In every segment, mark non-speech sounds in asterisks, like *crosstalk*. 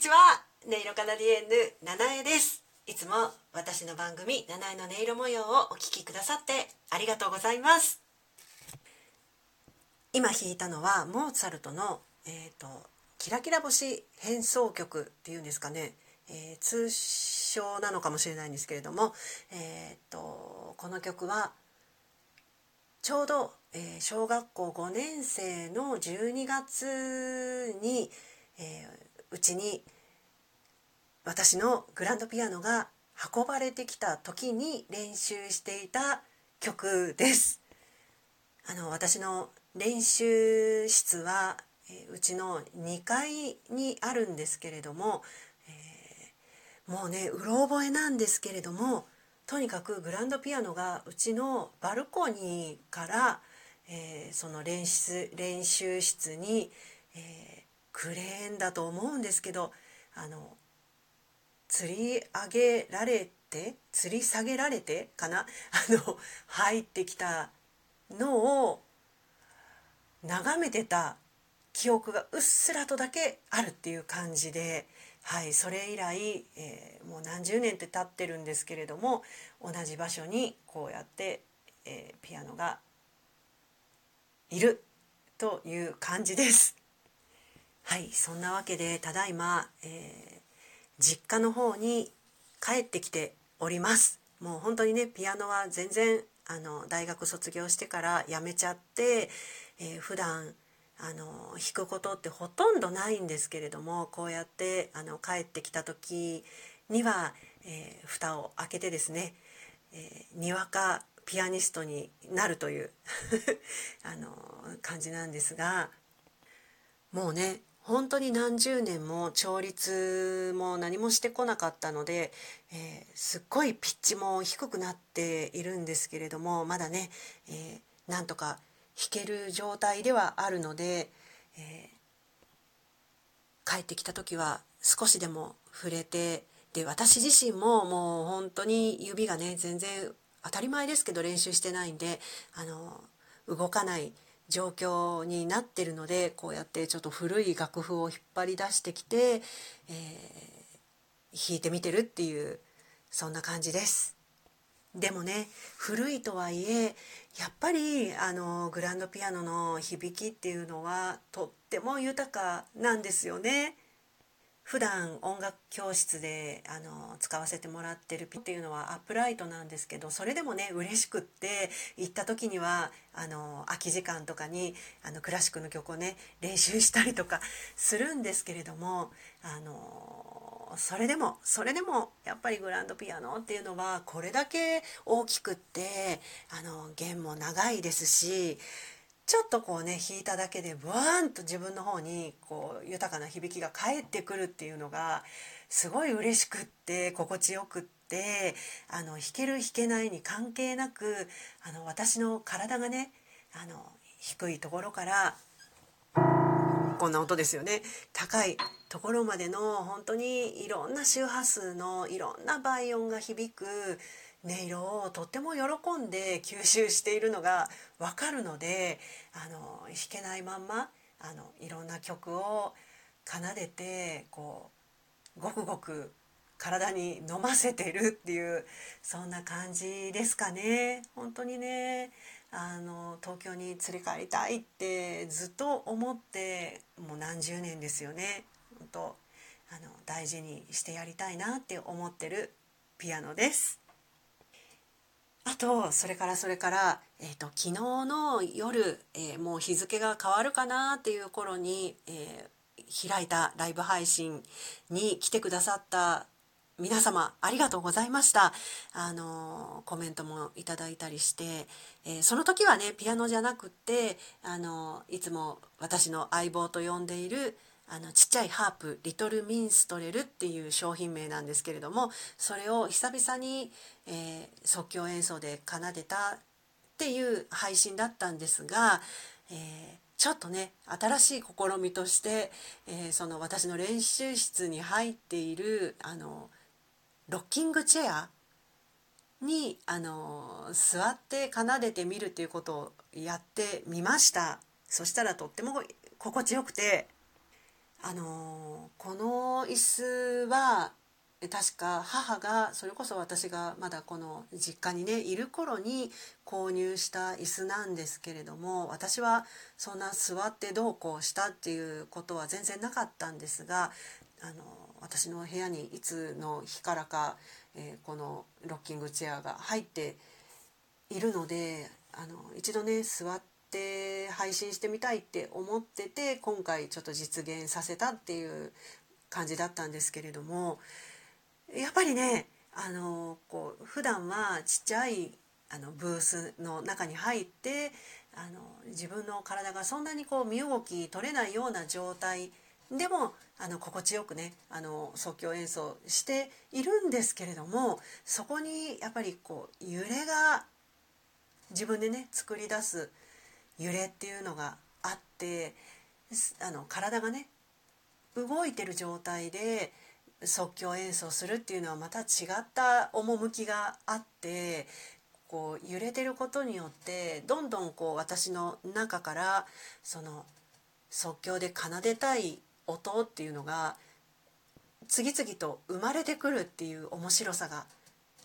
にちは。音色カナディエンヌ七重です。いつも私の番組七重の音色模様をお聞きくださってありがとうございます。今弾いたのはモーツァルトのえっ、ー、とキラキラ星変奏曲っていうんですかね、えー、通称なのかもしれないんですけれどもえっ、ー、とこの曲はちょうど、え小学校5年生の12月に、えー、うちに私のグランドピアノが運ばれてきた時に練習していた曲です。あの私の練習室は、えうちの2階にあるんですけれども、えー、もうねうろ覚えなんですけれどもとにかくグランドピアノがうちのバルコニーから、えー、その練習練習室に、えー、クレーンだと思うんですけどあの釣り上げられて吊り下げられてかな？*laughs* あの入ってきたのを眺めてた記憶がうっすらとだけあるっていう感じで、はい、それ以来、えー、もう何十年って経ってるんですけれども同じ場所にこうやって、えー、ピアノがいるという感じです。はいそんなわけでただいま、えー実家の方に帰ってきております。もう本当にねピアノは全然あの大学卒業してからやめちゃって、えー、普段あの弾くことってほとんどないんですけれどもこうやってあの帰ってきた時には、えー、蓋を開けてですね、えー、にわかピアニストになるという *laughs* あの感じなんですがもうね本当に何十年も調律も何もしてこなかったので、えー、すっごいピッチも低くなっているんですけれどもまだね、えー、なんとか弾ける状態ではあるので、えー、帰ってきた時は少しでも触れてで私自身ももう本当に指がね全然当たり前ですけど練習してないんであの動かない。状況になってるのでこうやってちょっと古い楽譜を引っ張り出してきて、えー、弾いてみてるっていうそんな感じです。でもね古いとはいえやっぱりあのグランドピアノの響きっていうのはとっても豊かなんですよね。普段音楽教室であの使わせてもらってるピっていうのはアップライトなんですけどそれでもね嬉しくって行った時にはあの空き時間とかにあのクラシックの曲をね練習したりとかするんですけれどもあのそれでもそれでもやっぱりグランドピアノっていうのはこれだけ大きくってあの弦も長いですしちょっとこうね弾いただけでブワーンと自分の方にこう豊かな響きが返ってくるっていうのがすごい嬉しくって心地よくってあの弾ける弾けないに関係なくあの私の体がねあの低いところからこんな音ですよね。高いところまでの本当にいろんな周波数のいろんな倍音が響く音色をとっても喜んで吸収しているのが分かるのであの弾けないまんまあのいろんな曲を奏でてこうごくごく体に飲ませてるっていうそんな感じですかね。本当にねあの東京に連れ帰りたいってずっと思ってもう何十年ですよね。本当あの大事にしてやりたいなって思ってるピアノです。あとそれからそれから、えーと、昨日の夜、えー、もう日付が変わるかなっていう頃に、えー、開いたライブ配信に来てくださった皆様ありがとうございました。あのコメントもいただいたりして、えー、その時はねピアノじゃなくってあのいつも私の相棒と呼んでいるあのちっちゃいハープリトルミンストレルっていう商品名なんですけれどもそれを久々に、えー、即興演奏で奏でたっていう配信だったんですが、えー、ちょっとね新しい試みとして、えー、その私の練習室に入っているあのロッキングチェアにあの座って奏でてみるっていうことをやってみました。そしたらとっても心地よくてあのこの椅子は確か母がそれこそ私がまだこの実家にねいる頃に購入した椅子なんですけれども私はそんな座ってどうこうしたっていうことは全然なかったんですがあの私の部屋にいつの日からか、えー、このロッキングチェアが入っているのであの一度ね座って配信してみたいって思ってて今回ちょっと実現させたっていう感じだったんですけれども。やっぱりねあのこう普段はちっちゃいあのブースの中に入ってあの自分の体がそんなにこう身動き取れないような状態でもあの心地よくねあの即興演奏しているんですけれどもそこにやっぱりこう揺れが自分でね作り出す揺れっていうのがあってあの体がね動いてる状態で即興演奏するっていうのはまた違った趣があってこう揺れてることによってどんどんこう私の中からその即興で奏でたい音っていうのが次々と生まれてくるっていう面白さが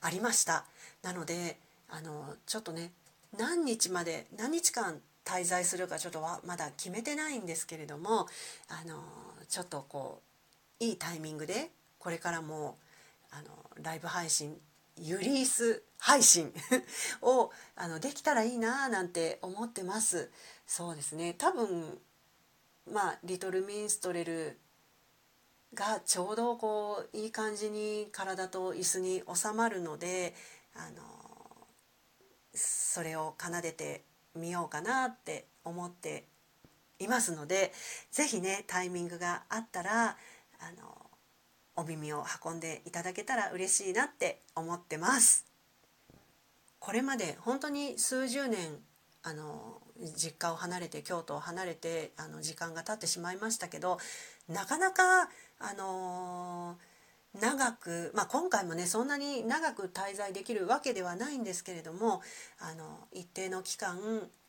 ありました。なのであのちょっとね何日まで何日間滞在するかちょっとはまだ決めてないんですけれどもあのちょっとこういいタイミングでこれからもあのライブ配信ユリース配信 *laughs* をあのできたらいいななんて思ってます。そうですね。多分まあリトルミンストレルがちょうどこういい感じに体と椅子に収まるのであのそれを奏でてみようかなって思っていますので是非ねタイミングがあったらあのお耳を運んでいただけたら嬉しいなって思ってます。これまで本当に数十年あの実家を離れて京都を離れてあの時間が経ってしまいましたけどなかなかあの長く、まあ、今回もねそんなに長く滞在できるわけではないんですけれどもあの一定の期間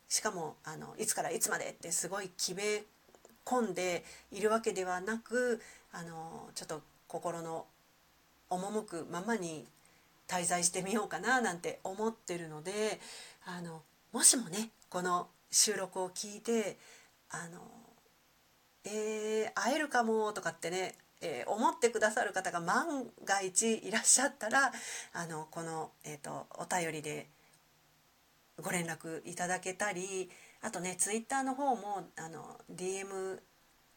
しかもあのいつからいつまでってすごい決め込んでいるわけではなくあのちょっと心の赴くままに滞在してみようかななんて思ってるのであのもしもねこの収録を聞いてあのえー、会えるかもとかってね、えー、思ってくださる方が万が一いらっしゃったらあのこの、えーと、お便りでご連絡いただけたりあとねツイッターの方もあの DM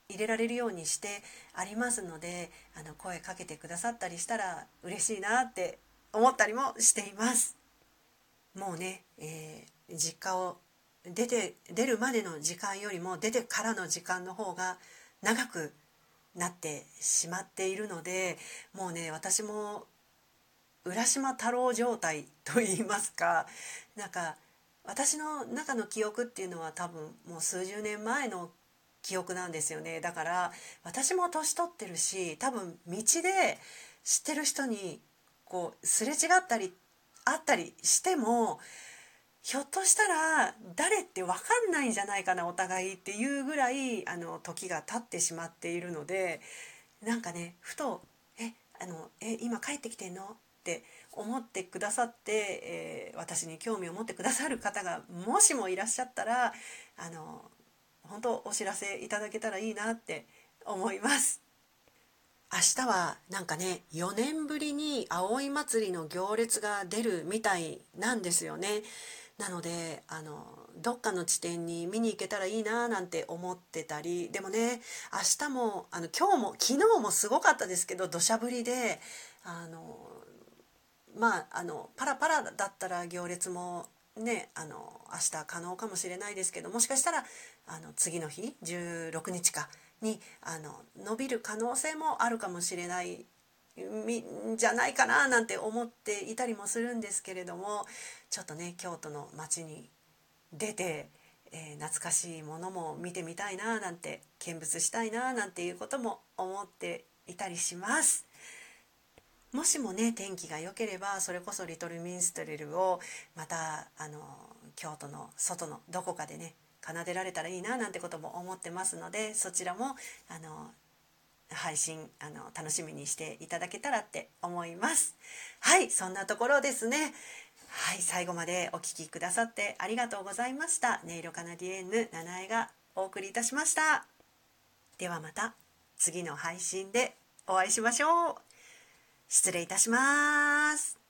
入れられるようにしてありますのであの声かけてくださったりしたら嬉しいなって思ったりもしています。もうね、えー、実家を出て出るまでの時間よりも出てからの時間の方が長くなってしまっているのでもうね私も浦島太郎状態といいますかなんか私の中の記憶っていうのは多分もう数十年前の記憶なんですよね。だから私も年取ってるし多分道で知ってる人にこうすれ違ったりあったりしてもひょっとしたら誰って分かんないんじゃないかなお互いっていうぐらいあの時が経ってしまっているのでなんかねふと「えあのえ今帰ってきてんの?」って思ってくださって、えー、私に興味を持ってくださる方がもしもいらっしゃったらあの本当お知らせいただけたらいいなって思います明日はなんかね4年ぶりに葵祭の行列が出るみたいなんですよねなのであのどっかの地点に見に行けたらいいななんて思ってたりでもね明日もあの今日も昨日もすごかったですけど土砂降りであのまああのパラパラだったら行列もねあの明日可能かもしれないですけどもしかしたらあの次の日16日かにあの伸びる可能性もあるかもしれないじゃないかななんて思っていたりもするんですけれどもちょっとね京都の街に出て、えー、懐かしいものも見てみたいななんて見物したいななんていうことも思っていたりします。もしもね天気が良ければそれこそリトルミンストレルをまたあの京都の外のどこかでね奏でられたらいいななんてことも思ってますのでそちらもあの配信あの楽しみにしていただけたらって思います。はいそんなところですね。はい最後までお聴きくださってありがとうございました。音色カナディエンヌ七重がお送りいたしました。ではまた次の配信でお会いしましょう。失礼いたします。